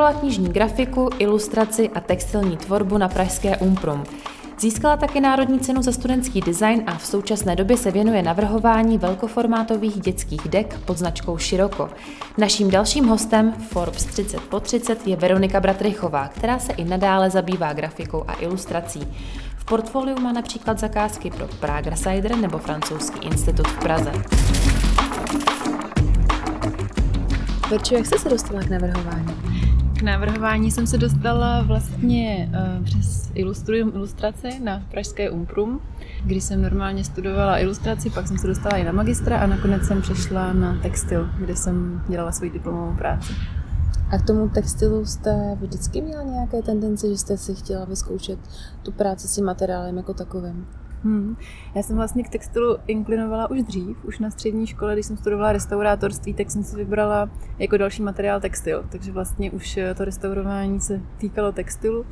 Vystudovala knižní grafiku, ilustraci a textilní tvorbu na pražské Umprum. Získala také Národní cenu za studentský design a v současné době se věnuje navrhování velkoformátových dětských dek pod značkou Široko. Naším dalším hostem Forbes 30 po 30 je Veronika Bratrychová, která se i nadále zabývá grafikou a ilustrací. V portfoliu má například zakázky pro Prague Cider nebo Francouzský institut v Praze. Verčo, jak jste se dostala k navrhování? K navrhování jsem se dostala vlastně uh, přes Ilustrujem ilustrace na Pražské Umprum, kdy jsem normálně studovala ilustraci, pak jsem se dostala i na magistra a nakonec jsem přešla na textil, kde jsem dělala svoji diplomovou práci. A k tomu textilu jste vždycky měla nějaké tendence, že jste si chtěla vyzkoušet tu práci s tím materiálem jako takovým? Hmm. Já jsem vlastně k textilu inklinovala už dřív, už na střední škole, když jsem studovala restaurátorství, tak jsem si vybrala jako další materiál textil, takže vlastně už to restaurování se týkalo textilu.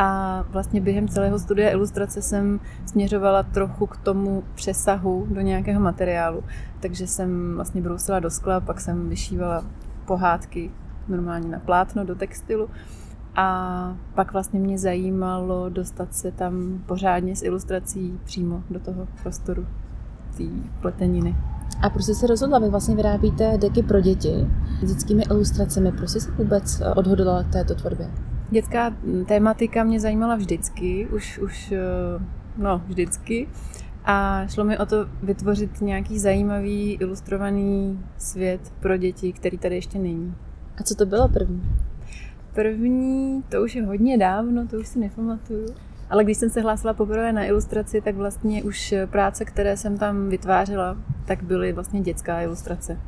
A vlastně během celého studia ilustrace jsem směřovala trochu k tomu přesahu do nějakého materiálu. Takže jsem vlastně brousila do skla, pak jsem vyšívala pohádky normálně na plátno do textilu. A pak vlastně mě zajímalo dostat se tam pořádně s ilustrací přímo do toho prostoru té pleteniny. A proč jste se rozhodla? Vy vlastně vyrábíte deky pro děti s dětskými ilustracemi. Proč jste se vůbec odhodlala k této tvorbě? Dětská tématika mě zajímala vždycky, už, už eh, no, vždycky. A šlo mi o to vytvořit nějaký zajímavý ilustrovaný svět pro děti, který tady ještě není. A co to bylo první? První, to už je hodně dávno, to už si nepamatuju. Ale když jsem se hlásila poprvé na ilustraci, tak vlastně už práce, které jsem tam vytvářela, tak byly vlastně dětská ilustrace.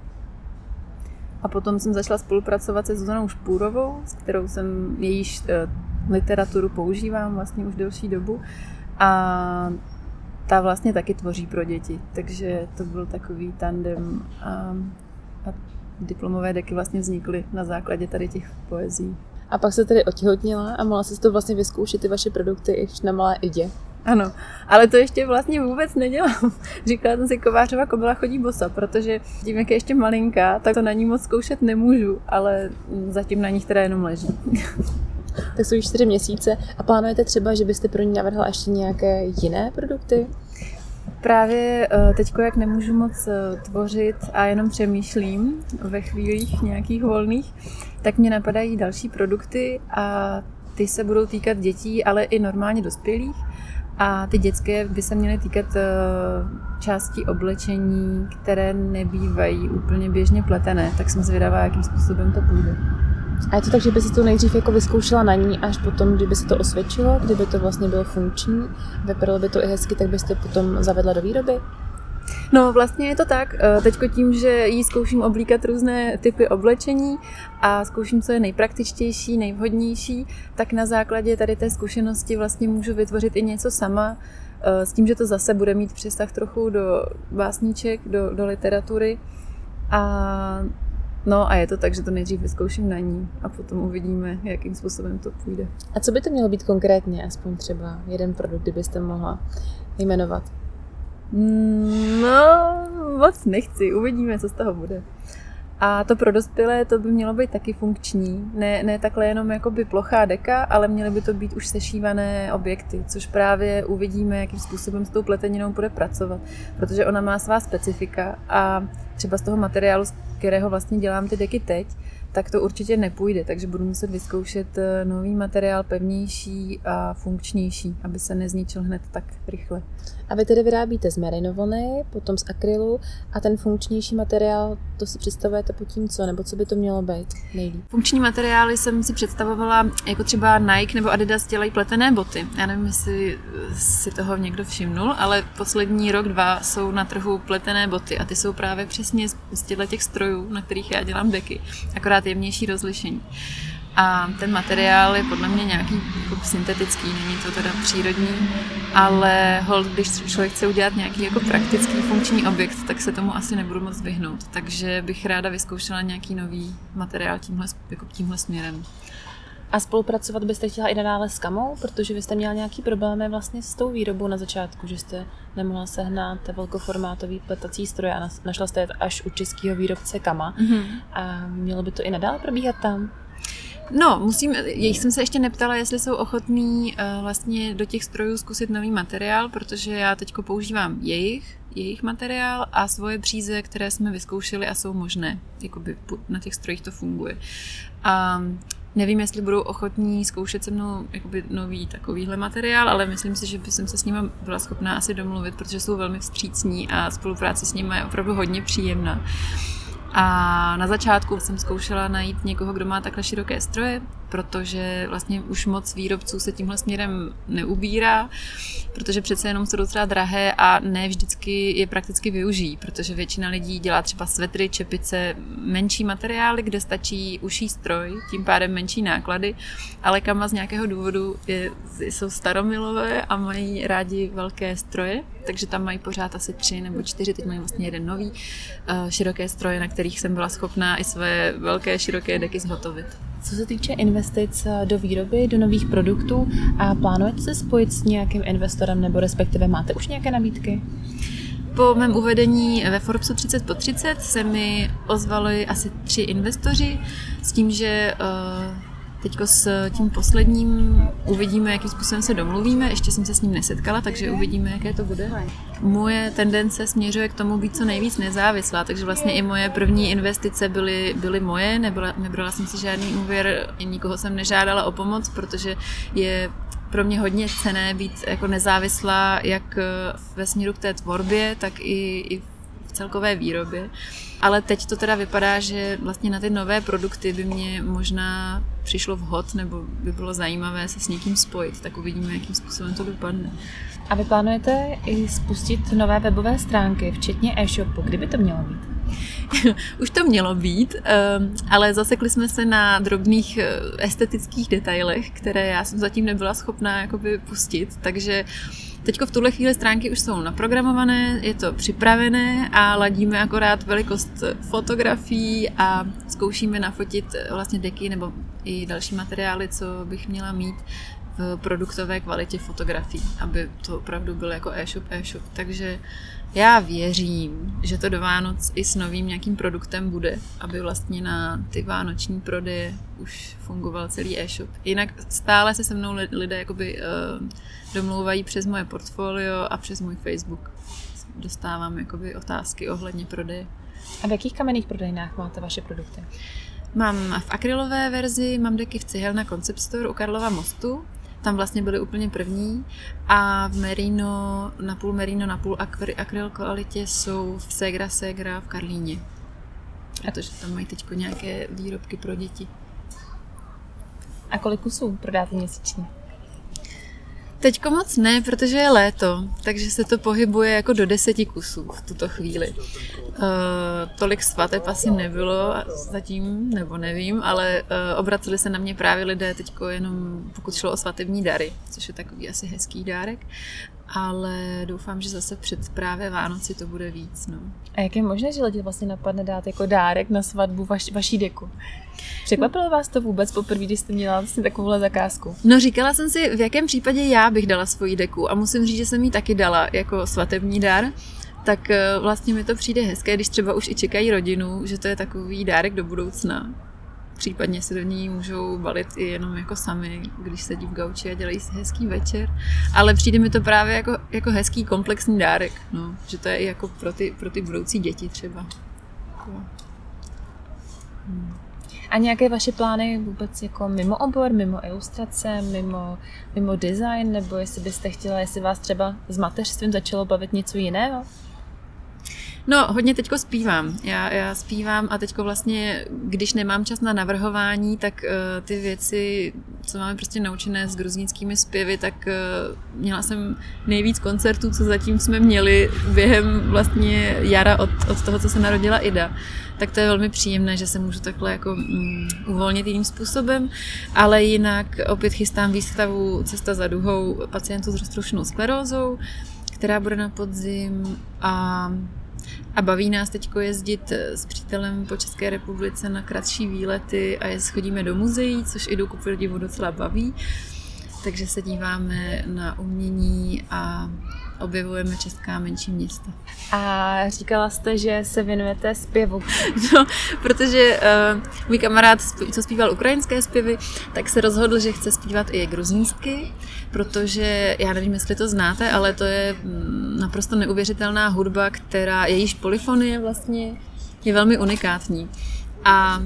A potom jsem začala spolupracovat se Zuzanou Špůrovou, s kterou jsem jejíž eh, literaturu používám vlastně už delší dobu. A ta vlastně taky tvoří pro děti, takže to byl takový tandem a, a diplomové deky vlastně vznikly na základě tady těch poezí. A pak se tedy otěhotnila a mohla se to vlastně vyzkoušet ty vaše produkty i na malé idě. Ano, ale to ještě vlastně vůbec nedělám. Říkala jsem si, kovářova kobila chodí bosa, protože tím, jak je ještě malinká, tak to na ní moc zkoušet nemůžu, ale zatím na ní teda jenom leží. tak jsou již čtyři měsíce a plánujete třeba, že byste pro ní navrhla ještě nějaké jiné produkty? Právě eh, teď, jak nemůžu moc eh, tvořit a jenom přemýšlím ve chvílích nějakých volných, tak mě napadají další produkty a ty se budou týkat dětí, ale i normálně dospělých. A ty dětské by se měly týkat eh, částí oblečení, které nebývají úplně běžně pletené, tak jsem zvědavá, jakým způsobem to půjde. A je to tak, že by si to nejdřív jako vyzkoušela na ní, až potom, kdyby se to osvědčilo, kdyby to vlastně bylo funkční, vypadalo by to i hezky, tak byste potom zavedla do výroby? No vlastně je to tak. Eh, Teď tím, že jí zkouším oblíkat různé typy oblečení a zkouším, co je nejpraktičtější, nejvhodnější, tak na základě tady té zkušenosti vlastně můžu vytvořit i něco sama, eh, s tím, že to zase bude mít přesah trochu do básníček, do, do literatury. A No a je to tak, že to nejdřív vyzkouším na ní a potom uvidíme, jakým způsobem to půjde. A co by to mělo být konkrétně, aspoň třeba jeden produkt, kdybyste mohla jmenovat? No, moc nechci, uvidíme, co z toho bude. A to pro dospělé to by mělo být taky funkční. Ne, ne takhle jenom jakoby plochá deka, ale měly by to být už sešívané objekty, což právě uvidíme, jakým způsobem s tou pleteninou bude pracovat. Protože ona má svá specifika a třeba z toho materiálu, z kterého vlastně dělám ty deky teď, tak to určitě nepůjde, takže budu muset vyzkoušet eh, nový materiál, pevnější a funkčnější, aby se nezničil hned tak rychle. A vy tedy vyrábíte z merinovony, potom z akrylu a ten funkčnější materiál, to si představujete pod tím co, nebo co by to mělo být nejlíp? Funkční materiály jsem si představovala, jako třeba Nike nebo Adidas dělají pletené boty. Já nevím, jestli si toho někdo všimnul, ale poslední rok, dva jsou na trhu pletené boty a ty jsou právě přesně z těchto těch strojů, na kterých já dělám deky, akorát jemnější rozlišení. A ten materiál je podle mě nějaký jako syntetický, není to teda přírodní, ale hold, když člověk chce udělat nějaký jako praktický funkční objekt, tak se tomu asi nebudu moc vyhnout. Takže bych ráda vyzkoušela nějaký nový materiál tímhle, jako tímhle směrem. A spolupracovat byste chtěla i nadále s Kamou, protože vy jste měla nějaký problémy vlastně s tou výrobou na začátku, že jste nemohla sehnat velkoformátový pletací stroje a našla jste až u českého výrobce Kama. Mm-hmm. A mělo by to i nadále probíhat tam? No, musím, jejich jsem se ještě neptala, jestli jsou ochotní uh, vlastně do těch strojů zkusit nový materiál, protože já teď používám jejich, jejich materiál a svoje příze, které jsme vyzkoušeli a jsou možné. Jakoby na těch strojích to funguje. A Nevím, jestli budou ochotní zkoušet se mnou jakoby nový takovýhle materiál, ale myslím si, že by jsem se s nimi byla schopná asi domluvit, protože jsou velmi vstřícní a spolupráce s nimi je opravdu hodně příjemná. A na začátku jsem zkoušela najít někoho, kdo má takhle široké stroje, protože vlastně už moc výrobců se tímhle směrem neubírá, protože přece jenom jsou docela drahé a ne vždycky je prakticky využijí, protože většina lidí dělá třeba svetry, čepice, menší materiály, kde stačí uší stroj, tím pádem menší náklady, ale kama z nějakého důvodu je, jsou staromilové a mají rádi velké stroje, takže tam mají pořád asi tři nebo čtyři, teď mají vlastně jeden nový, uh, široké stroje, na kterých jsem byla schopná i své velké široké deky zhotovit. Co se týče investic eh, do výroby, do nových produktů, a plánujete se spojit s nějakým investorem nebo respektive máte už nějaké nabídky? Po mém uvedení ve Forbesu 30 po 30 se mi ozvali asi tři investoři s tím, že uh, Teďko s tím posledním uvidíme, jakým způsobem se domluvíme. Ještě jsem se s ním nesetkala, takže uvidíme, jaké to bude. Moje tendence směřuje k tomu být co nejvíc nezávislá, takže vlastně i moje první investice byly, byly moje, nebyla, nebrala jsem si žádný úvěr, nikoho jsem nežádala o pomoc, protože je pro mě hodně cené být jako nezávislá jak ve směru k té tvorbě, tak i, i v celkové výrobě. Ale teď to teda vypadá, že vlastně na ty nové produkty by mě možná přišlo vhod nebo by bylo zajímavé se s někým spojit, tak uvidíme, jakým způsobem to dopadne. A vy plánujete i spustit nové webové stránky, včetně e-shopu. Kdyby to mělo být? Už to mělo být, ehm, ale zasekli jsme se na drobných eh, estetických detailech, které já jsem zatím nebyla schopná jakoby pustit, takže Teď v tuhle chvíli stránky už jsou naprogramované, je to připravené a ladíme akorát velikost fotografií a zkoušíme nafotit vlastně deky nebo i další materiály, co bych měla mít v produktové kvalitě fotografií, aby to opravdu byl jako e-shop, e-shop. Takže já věřím, že to do Vánoc i s novým nějakým produktem bude, aby vlastně na ty vánoční prodeje už fungoval celý e-shop. Jinak stále se se mnou lidé jakoby uh, domlouvají přes moje portfolio a přes můj Facebook. Dostávám jakoby otázky ohledně prodeje. A v jakých kamenných prodejnách máte vaše produkty? Mám v akrylové verzi, mám deky v Cihelna Concept Store u Karlova mostu, tam vlastně byly úplně první a v Merino, na půl Merino, na půl akryl kvalitě jsou v Segra Segra v Karlíně. A to, že tam mají teď nějaké výrobky pro děti. A kolik kusů prodáte měsíčně? Teďko moc ne, protože je léto, takže se to pohybuje jako do deseti kusů v tuto chvíli. Uh, tolik svateb asi nebylo zatím, nebo nevím, ale uh, obraceli se na mě právě lidé teďko jenom, pokud šlo o svatební dary, což je takový asi hezký dárek ale doufám, že zase před právě Vánoci to bude víc. No. A jak je možné, že lidi vlastně napadne dát jako dárek na svatbu vaš, vaší deku? Překvapilo vás to vůbec poprvé, když jste měla vlastně takovouhle zakázku? No říkala jsem si, v jakém případě já bych dala svoji deku a musím říct, že jsem ji taky dala jako svatební dar tak eh, vlastně mi to přijde hezké, když třeba už i čekají rodinu, že to je takový dárek do budoucna případně se do ní můžou balit i jenom jako sami, když sedí v gauči a dělají si hezký večer. Ale přijde mi to právě jako, jako hezký komplexní dárek, no. že to je i jako pro ty, pro ty budoucí děti třeba. Hmm. A nějaké vaše plány vůbec jako mimo obor, mimo ilustrace, mimo, mimo design, nebo jestli byste chtěla, jestli vás třeba s mateřstvím začalo bavit něco jiného? No, hodně teďko zpívám. Já, já zpívám a teďko vlastně, když nemám čas na navrhování, tak uh, ty věci, co máme prostě naučené s gruzínskými zpěvy, tak uh, měla jsem nejvíc koncertů, co zatím jsme měli během vlastně jara od, od toho, co se narodila Ida. Tak to je velmi příjemné, že se můžu takhle jako um, uvolnit jiným způsobem, ale jinak opět chystám výstavu Cesta za duhou pacientů s roztroušenou sklerózou, která bude na podzim a a baví nás teď jezdit eh, s přítelem po České republice na kratší výlety a je chodíme do muzeí, což i do kupodivu docela baví. Takže se díváme na umění a objevujeme česká menší města. A říkala jste, že se věnujete zpěvu. No, protože uh, můj kamarád, co zpíval ukrajinské zpěvy, tak se rozhodl, že chce zpívat i gruzínsky, protože, já nevím, jestli to znáte, ale to je mm, naprosto neuvěřitelná hudba, která, jejíž polifonie vlastně je velmi unikátní. A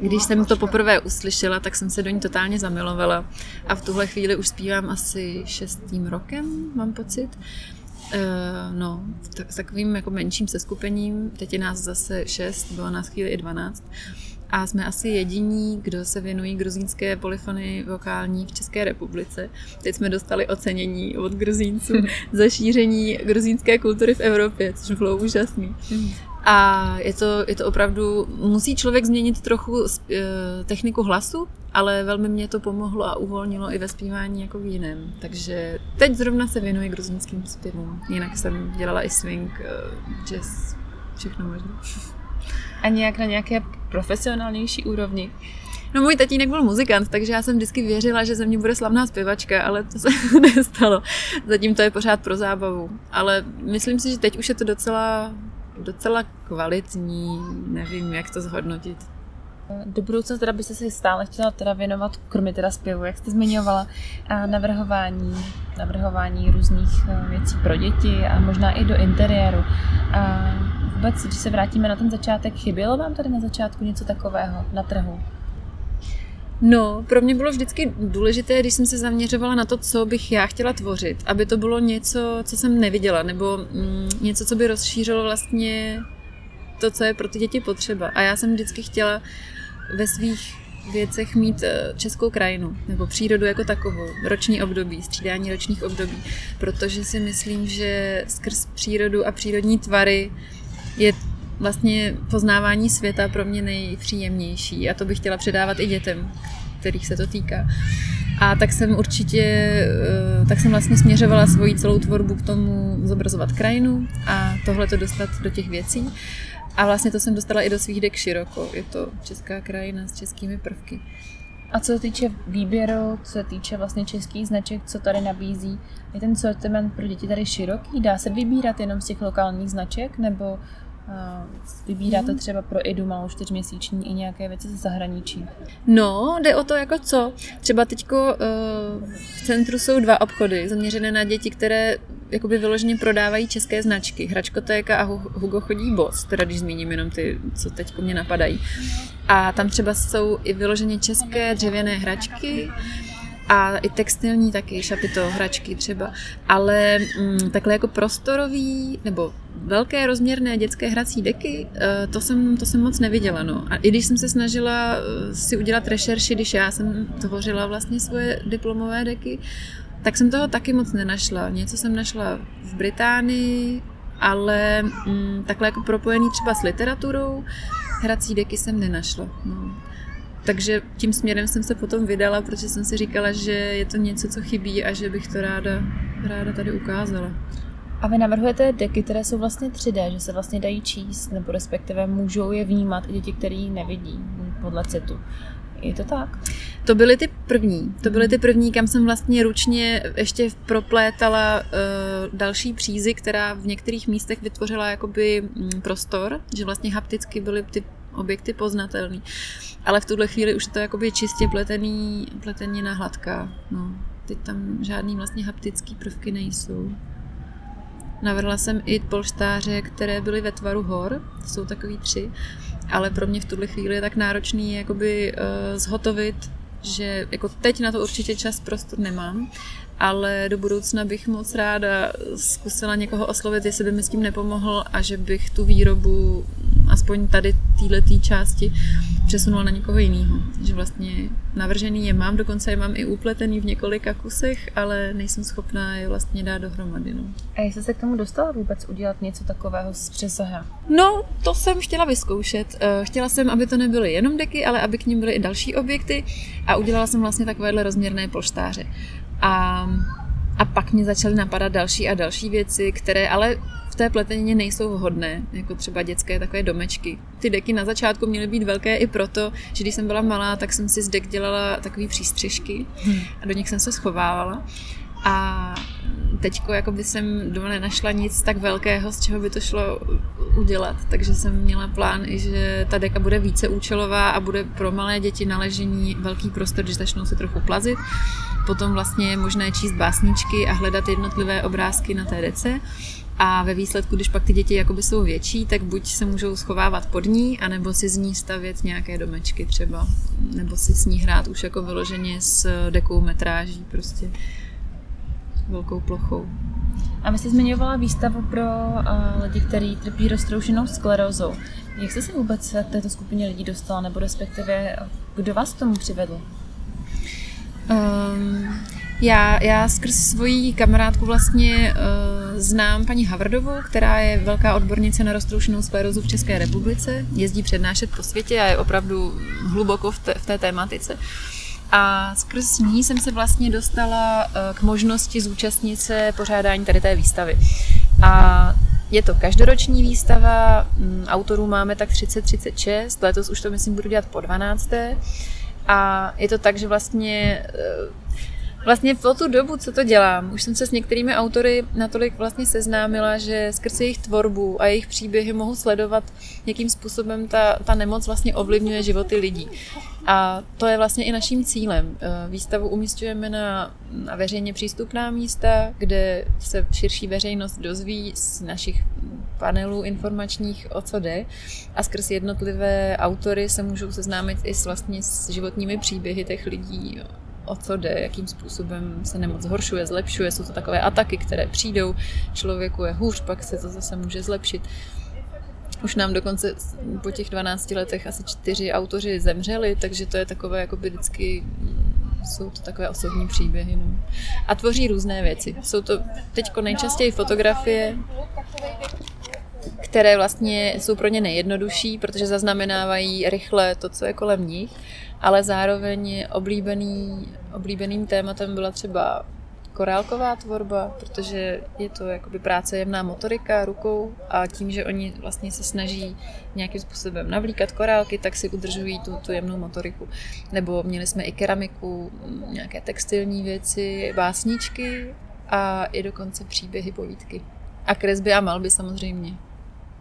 když jsem to poprvé uslyšela, tak jsem se do ní totálně zamilovala. A v tuhle chvíli už zpívám asi šestým rokem, mám pocit. Uh, no, s takovým jako menším seskupením. Teď je nás zase šest, bylo nás chvíli i dvanáct. A jsme asi jediní, kdo se věnují gruzínské polyfony vokální v České republice. Teď jsme dostali ocenění od gruzínců za šíření gruzínské kultury v Evropě, což bylo úžasný. A je to, je to opravdu, musí člověk změnit trochu e, techniku hlasu, ale velmi mě to pomohlo a uvolnilo i ve zpívání jako v jiném. Takže teď zrovna se věnuji gruzínským zpěvům. Jinak jsem dělala i swing, e, jazz, všechno možné. A nějak na nějaké profesionálnější úrovni? No můj tatínek byl muzikant, takže já jsem vždycky věřila, že ze mě bude slavná zpěvačka, ale to se nestalo. Zatím to je pořád pro zábavu. Ale myslím si, že teď už je to docela docela kvalitní, nevím, jak to zhodnotit. Do budoucna teda byste se stále chtěla teda věnovat, kromě teda zpěvu, jak jste zmiňovala, a navrhování, navrhování různých eh, věcí pro děti a možná i do interiéru. A vůbec, když se vrátíme na ten začátek, chybělo vám tady na začátku něco takového na trhu? No, pro mě bylo vždycky důležité, když jsem se zaměřovala na to, co bych já chtěla tvořit, aby to bylo něco, co jsem neviděla, nebo mm, něco, co by rozšířilo vlastně to, co je pro ty děti potřeba. A já jsem vždycky chtěla ve svých věcech mít eh, českou krajinu nebo přírodu jako takovou, roční období, střídání ročních období, protože si myslím, že skrz přírodu a přírodní tvary je vlastně poznávání světa pro mě nejpříjemnější a to bych chtěla předávat i dětem, kterých se to týká. A tak jsem určitě, eh, tak jsem vlastně směřovala svoji celou tvorbu k tomu zobrazovat krajinu a tohle to dostat do těch věcí. A vlastně to jsem dostala i do svých dek široko. Je to česká krajina s českými prvky. A co se týče výběru, co se týče vlastně českých značek, co tady nabízí, je ten sortiment pro děti tady široký? Dá se vybírat jenom z těch lokálních značek, nebo Vybíráte mhm. třeba pro Idu malou čtyřměsíční i nějaké věci ze zahraničí? No, jde o to jako co. Třeba teďko uh, v centru jsou dva obchody zaměřené na děti, které jakoby vyloženě prodávají české značky. Hračkotéka a Hugo chodí boss, teda když zmíním jenom ty, co teď mě napadají. A tam třeba jsou i vyloženě české dřevěné hračky, a i textilní taky, šapito, hračky třeba, ale mm, takhle jako prostorový nebo velké rozměrné dětské hrací deky, eh, to jsem, to jsem moc neviděla. No. A i když jsem se snažila eh, si udělat rešerši, když já jsem tvořila vlastně svoje diplomové deky, tak jsem toho taky moc nenašla. Něco jsem našla v Británii, ale mm, takhle jako propojený třeba s literaturou, hrací deky jsem nenašla. No. Takže tím směrem jsem se potom vydala, protože jsem si říkala, že je to něco, co chybí a že bych to ráda, ráda tady ukázala. A vy navrhujete deky, které jsou vlastně 3D, že se vlastně dají číst, nebo respektive můžou je vnímat i děti, které nevidí podle citu. Je to tak? To byly ty první. To byly ty první, kam jsem vlastně ručně ještě proplétala uh, další přízy, která v některých místech vytvořila jakoby mm, prostor, že vlastně hapticky byly ty objekty poznatelný. Ale v tuhle chvíli už je to jakoby čistě pletený, pletenina hladká. No. Teď tam žádný vlastně haptický prvky nejsou. Navrhla jsem i polštáře, které byly ve tvaru hor, jsou takový tři, ale pro mě v tuhle chvíli je tak náročný jakoby uh, zhotovit, že jako teď na to určitě čas prostor nemám, ale do budoucna bych moc ráda zkusila někoho oslovit, jestli by mi s tím nepomohl a že bych tu výrobu aspoň tady této části přesunula na někoho jiného. Že vlastně navržený je mám, dokonce je mám i upletený v několika kusech, ale nejsem schopná je vlastně dát dohromady. No. A jestli se k tomu dostala vůbec udělat něco takového z přesaha? No, to jsem chtěla vyzkoušet. Eh, chtěla jsem, aby to nebyly jenom deky, ale aby k ním byly i další objekty a udělala jsem vlastně takovéhle rozměrné polštáře. A, a pak mě začaly napadat další a další věci, které ale v té pletenině nejsou vhodné, jako třeba dětské takové domečky. Ty deky na začátku měly být velké i proto, že když jsem byla malá, tak jsem si z dek dělala takové přístřežky a do nich jsem se schovávala. A teďko jako by jsem doma nenašla nic tak velkého, z čeho by to šlo udělat, takže jsem měla plán i, že ta deka bude více účelová a bude pro malé děti na ležení velký prostor, když začnou se trochu plazit. Potom vlastně je možné číst básničky a hledat jednotlivé obrázky na té dece. A ve výsledku, když pak ty děti jakoby jsou větší, tak buď se můžou schovávat pod ní, anebo si z ní stavět nějaké domečky třeba, nebo si s ní hrát už jako vyloženě s dekou metráží, prostě velkou plochou. A vy jste zmiňovala výstavu pro uh, lidi, kteří trpí roztroušenou sklerózou. Jak jste se vůbec k této skupině lidí dostala, nebo respektive kdo vás k tomu přivedl? Um, já, já skrz svoji kamarádku vlastně uh, znám paní Havardovou, která je velká odbornice na roztroušenou sklerózu v České republice. Jezdí přednášet po světě a je opravdu hluboko v té, v té tématice. A skrz ní jsem se vlastně dostala uh, k možnosti zúčastnit se pořádání tady té výstavy. A je to každoroční výstava, mm, autorů máme tak 30-36, letos už to myslím budu dělat po 12. A je to tak, že vlastně uh, Vlastně po tu dobu, co to dělám, už jsem se s některými autory natolik vlastně seznámila, že skrze jejich tvorbu a jejich příběhy mohu sledovat, jakým způsobem ta, ta nemoc vlastně ovlivňuje životy lidí. A to je vlastně i naším cílem. Eh, výstavu umístujeme na, na veřejně přístupná místa, kde se širší veřejnost dozví z našich panelů informačních, o co jde. A skrz jednotlivé autory se můžou seznámit i s vlastně s životními příběhy těch lidí, o co jde, jakým způsobem se nemoc zhoršuje, zlepšuje. Jsou to takové ataky, které přijdou, člověku je hůř, pak se to zase může zlepšit. Už nám dokonce po těch 12 letech asi čtyři autoři zemřeli, takže to je takové jako by vždycky jsou to takové osobní příběhy. No. A tvoří různé věci. Jsou to teďko nejčastěji fotografie, které vlastně jsou pro ně nejjednodušší, protože zaznamenávají rychle to, co je kolem nich ale zároveň oblíbený, oblíbeným tématem byla třeba korálková tvorba, protože je to jakoby práce jemná motorika rukou a tím, že oni vlastně se snaží nějakým způsobem navlíkat korálky, tak si udržují tu, tu jemnou motoriku. Nebo měli jsme i keramiku, nějaké textilní věci, básničky a i dokonce příběhy, povídky. A kresby a malby samozřejmě.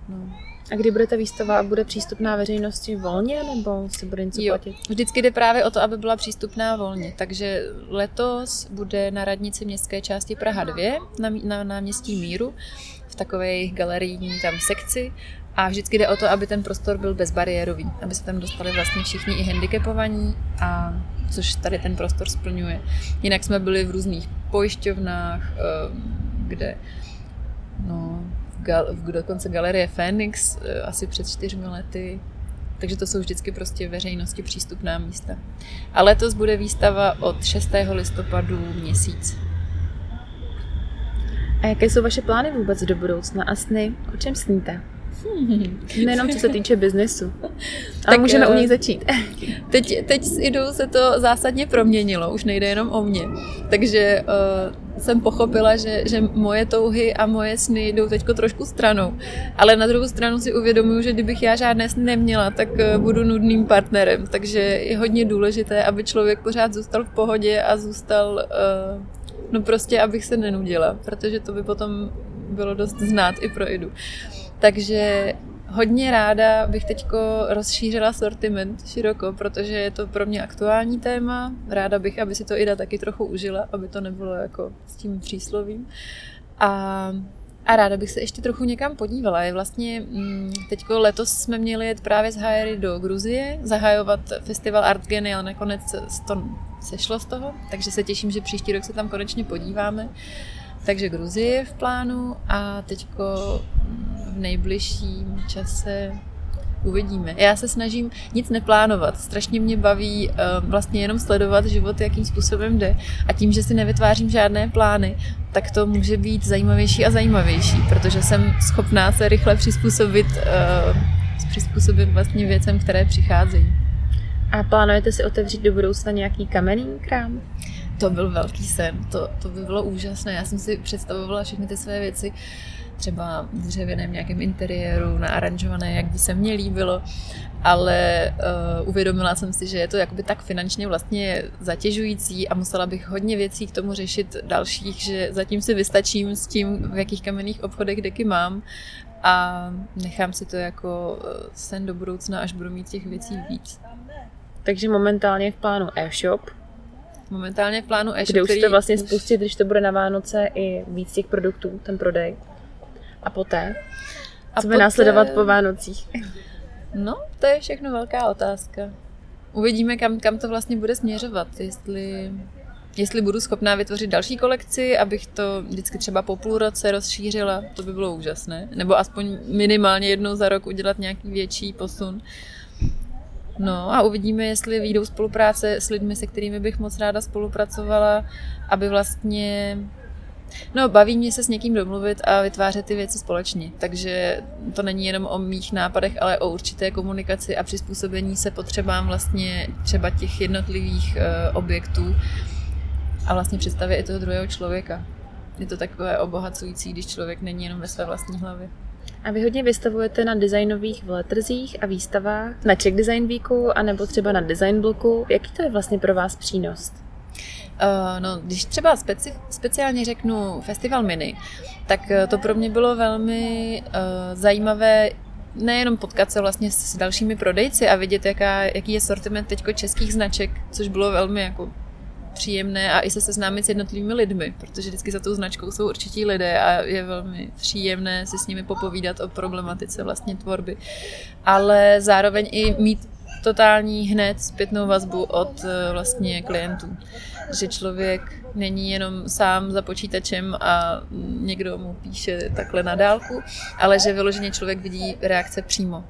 No. A kdy bude ta výstava bude přístupná veřejnosti volně, nebo se bude něco jo, platit? Vždycky jde právě o to, aby byla přístupná volně. Takže letos bude na radnici městské části Praha 2 na, na náměstí Míru v takové jejich galerijní tam sekci a vždycky jde o to, aby ten prostor byl bezbariérový, aby se tam dostali vlastně všichni i handicapovaní, a což tady ten prostor splňuje. Jinak jsme byli v různých pojišťovnách, eh, kde no, gal, v dokonce galerie Phoenix eh, asi před čtyřmi lety. Takže to jsou vždycky prostě veřejnosti přístupná místa. A letos bude výstava od 6. listopadu měsíc. A jaké jsou vaše plány vůbec do budoucna a sny? O čem sníte? Hmm. Nejenom co se týče biznesu. Ale tak, můžeme uh, u něj začít. Teď, teď s Idou se to zásadně proměnilo, už nejde jenom o mě. Takže uh, jsem pochopila, že, že moje touhy a moje sny jdou teď trošku stranou. Ale na druhou stranu si uvědomuju, že kdybych já žádné sny neměla, tak uh, budu nudným partnerem. Takže je hodně důležité, aby člověk pořád zůstal v pohodě a zůstal, uh, no prostě, abych se nenudila, protože to by potom bylo dost znát i pro Idu. Takže hodně ráda bych teď rozšířila sortiment široko, protože je to pro mě aktuální téma. Ráda bych, aby si to Ida taky trochu užila, aby to nebylo jako s tím příslovím. A, a ráda bych se ještě trochu někam podívala. Je vlastně, mm, teďko letos jsme měli jet právě z Hajery do Gruzie, zahajovat festival Art Geny, ale nakonec to sešlo z toho, takže se těším, že příští rok se tam konečně podíváme. Takže Gruzie je v plánu a teďko nejbližším čase uvidíme. Já se snažím nic neplánovat. Strašně mě baví uh, vlastně jenom sledovat život, jakým způsobem jde. A tím, že si nevytvářím žádné plány, tak to může být zajímavější a zajímavější, protože jsem schopná se rychle přizpůsobit, uh, přizpůsobit vlastně věcem, které přicházejí. A plánujete si otevřít do budoucna nějaký kamenný krám? To byl velký sen, to, to by bylo úžasné. Já jsem si představovala všechny ty své věci třeba v dřevěném nějakém interiéru, naaranžované, jak by se mně líbilo. ale uh, uvědomila jsem si, že je to jakoby tak finančně vlastně zatěžující a musela bych hodně věcí k tomu řešit dalších, že zatím si vystačím s tím, v jakých kamenných obchodech deky mám a nechám si to jako eh, sen do budoucna, až budu mít těch věcí víc. Takže momentálně v plánu e-shop. Momentálně v plánu e-shop, Kde už to vlastně spustit, když to bude na Vánoce i víc těch produktů, ten prodej. A poté? A co poté... následovat po Vánocích? No, to je všechno velká otázka. Uvidíme, kam, kam to vlastně bude směřovat. Jestli, jestli budu schopná vytvořit další kolekci, abych to vždycky třeba po půl roce rozšířila, to by bylo úžasné. Nebo aspoň minimálně jednou za rok udělat nějaký větší posun. No a uvidíme, jestli výjdou spolupráce s lidmi, se kterými bych moc ráda spolupracovala, aby vlastně No, baví mě se s někým domluvit a vytvářet ty věci společně. Takže to není jenom o mých nápadech, ale o určité komunikaci a přizpůsobení se potřebám vlastně třeba těch jednotlivých uh, objektů a vlastně představě i toho druhého člověka. Je to takové obohacující, když člověk není jenom ve své vlastní hlavě. A vy hodně vystavujete na designových veletrzích a výstavách, na Czech Design Weeku, anebo třeba na Design Bloku. Jaký to je vlastně pro vás přínos? Uh, no, když třeba speci- speciálně řeknu Festival Mini, tak uh, to pro mě bylo velmi uh, zajímavé nejenom potkat se vlastně s dalšími prodejci a vidět, jaká, jaký je sortiment teďko českých značek, což bylo velmi jako příjemné a i se seznámit s jednotlivými lidmi, protože vždycky za tou značkou jsou určití lidé a je velmi příjemné si s nimi popovídat o problematice vlastně tvorby. Ale zároveň i mít totální hned zpětnou vazbu od vlastně klientů že člověk není jenom sám za počítačem a někdo mu píše takhle na dálku, ale že vyloženě člověk vidí reakce přímo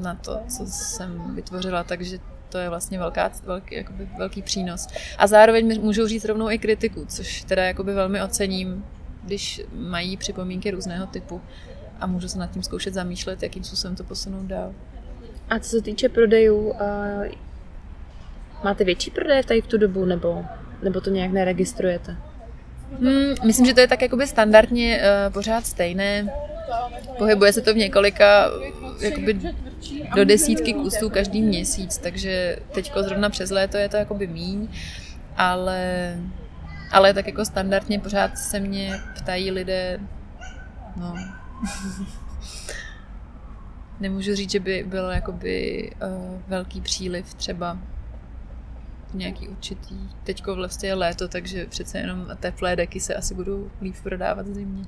na to, co jsem vytvořila, takže to je vlastně velká, velký, jakoby velký přínos. A zároveň můžou říct rovnou i kritiku, což teda jakoby velmi ocením, když mají připomínky různého typu a můžu se nad tím zkoušet zamýšlet, jakým způsobem to posunout dál. A co se týče prodejů, máte větší prodeje tady v tu dobu, nebo nebo to nějak neregistrujete? Hmm, myslím, že to je tak jakoby standardně uh, pořád stejné. Pohybuje se to v několika, jakoby do desítky kusů každý měsíc, takže teďko zrovna přes léto je to jakoby míň, ale, ale tak jako standardně pořád se mě ptají lidé, no, nemůžu říct, že by byl jakoby uh, velký příliv třeba nějaký určitý. Teďko vlastně je léto, takže přece jenom teplé deky se asi budou líp prodávat zimně.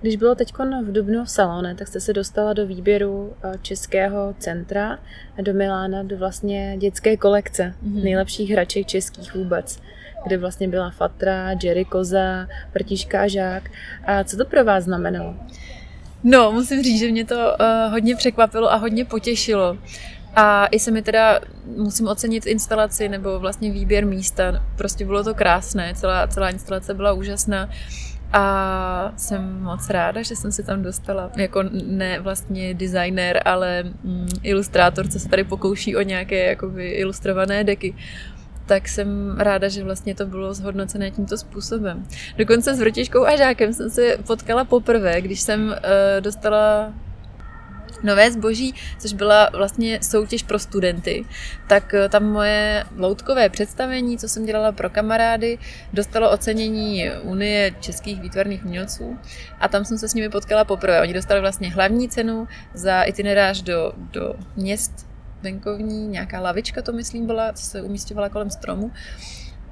Když bylo teď v Dubnu v Salone, tak jste se dostala do výběru eh, Českého centra do Milána, do vlastně dětské kolekce mm-hmm. nejlepších hraček českých vůbec kde vlastně byla Fatra, Jerry Koza, Prtiška a Žák. A co to pro vás znamenalo? No, musím říct, že mě to uh, hodně překvapilo a hodně potěšilo. A i se mi teda musím ocenit instalaci nebo vlastně výběr místa. Prostě bylo to krásné, celá, celá instalace byla úžasná. A jsem moc ráda, že jsem se tam dostala. Jako ne vlastně designer, ale mm, ilustrátor, co se tady pokouší o nějaké jakoby ilustrované deky tak jsem ráda, že vlastně to bylo zhodnocené tímto způsobem. Dokonce s Vrtiškou a Žákem jsem se potkala poprvé, když jsem uh, dostala Nové zboží, což byla vlastně soutěž pro studenty, tak eh, tam moje loutkové představení, co jsem dělala pro kamarády, dostalo ocenění Unie českých výtvarných umělců a tam jsem se s nimi potkala poprvé. Oni dostali vlastně hlavní cenu za itinerář do, do měst venkovní, nějaká lavička to myslím byla, co se umístěvala kolem stromu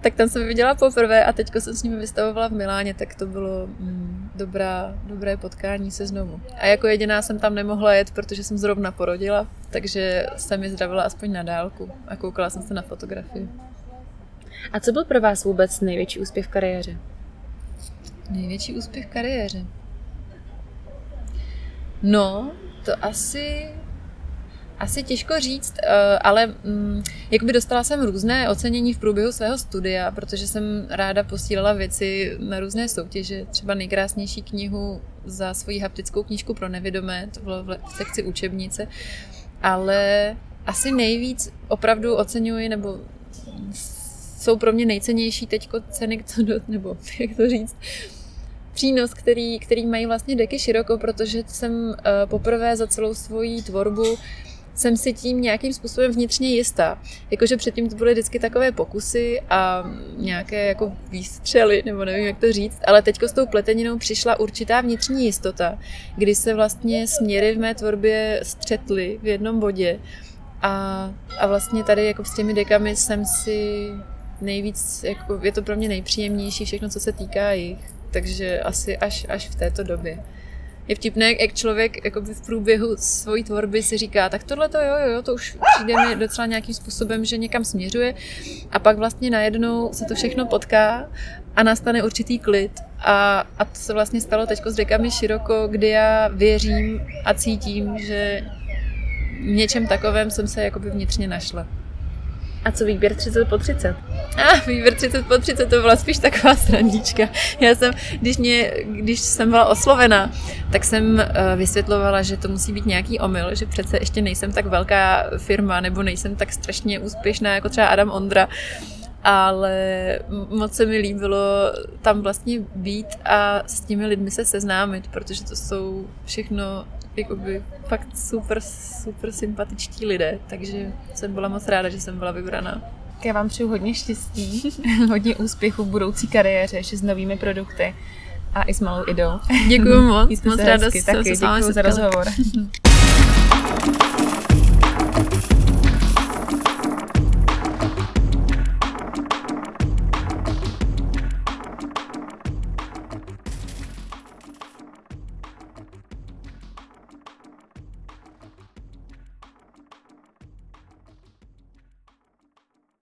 tak tam jsem viděla poprvé a teďko jsem s nimi vystavovala v Miláně, tak to bylo mm, dobrá, dobré potkání se znovu. A jako jediná jsem tam nemohla jet, protože jsem zrovna porodila, takže jsem mi zdravila aspoň na dálku a koukala jsem se na fotografii. A co byl pro vás vůbec největší úspěch v kariéře? Největší úspěch v kariéře? No, to asi asi těžko říct, eh, ale mm, jakoby dostala jsem různé ocenění v průběhu svého studia, protože jsem ráda posílala věci na různé soutěže. Třeba nejkrásnější knihu za svoji haptickou knížku pro nevědomé, to bylo v sekci učebnice, ale asi nejvíc opravdu oceňuji, nebo jsou pro mě nejcennější teďko ceny, nebo jak to říct, přínos, který, který mají vlastně deky široko, protože jsem uh, poprvé za celou svoji tvorbu jsem si tím nějakým způsobem vnitřně jistá. Jakože předtím to byly vždycky takové pokusy a nějaké jako výstřely, nebo nevím, jak to říct, ale teďko s tou pleteninou přišla určitá vnitřní jistota, kdy se vlastně směry v mé tvorbě střetly v jednom bodě a, a vlastně tady jako s těmi dekami jsem si nejvíc, jako je to pro mě nejpříjemnější všechno, co se týká jich. Takže asi až, až v této době. Je vtipné, jak člověk jakoby v průběhu svojí tvorby si říká, tak tohle to jo, jo, to už přijde mi docela nějakým způsobem, že někam směřuje a pak vlastně najednou se to všechno potká a nastane určitý klid a, a to se vlastně stalo teď s dekami široko, kdy já věřím a cítím, že v něčem takovém jsem se jakoby vnitřně našla. A co výběr 30 po 30? A ah, výběr 30 po 30 to byla spíš taková srandička. Já jsem, když, mě, když jsem byla oslovena, tak jsem eh, vysvětlovala, že to musí být nějaký omyl, že přece ještě nejsem tak velká firma nebo nejsem tak strašně úspěšná jako třeba Adam Ondra, ale moc se mi líbilo tam vlastně být a s těmi lidmi se seznámit, protože to jsou všechno jakoby fakt super, super sympatičtí lidé, takže jsem byla moc ráda, že jsem byla vybraná. Já vám přeju hodně štěstí, hodně úspěchu v budoucí kariéře, ještě s novými produkty a i s malou idou. Děkuji moc, moc ráda se, taky, se s vámi za rozhovor.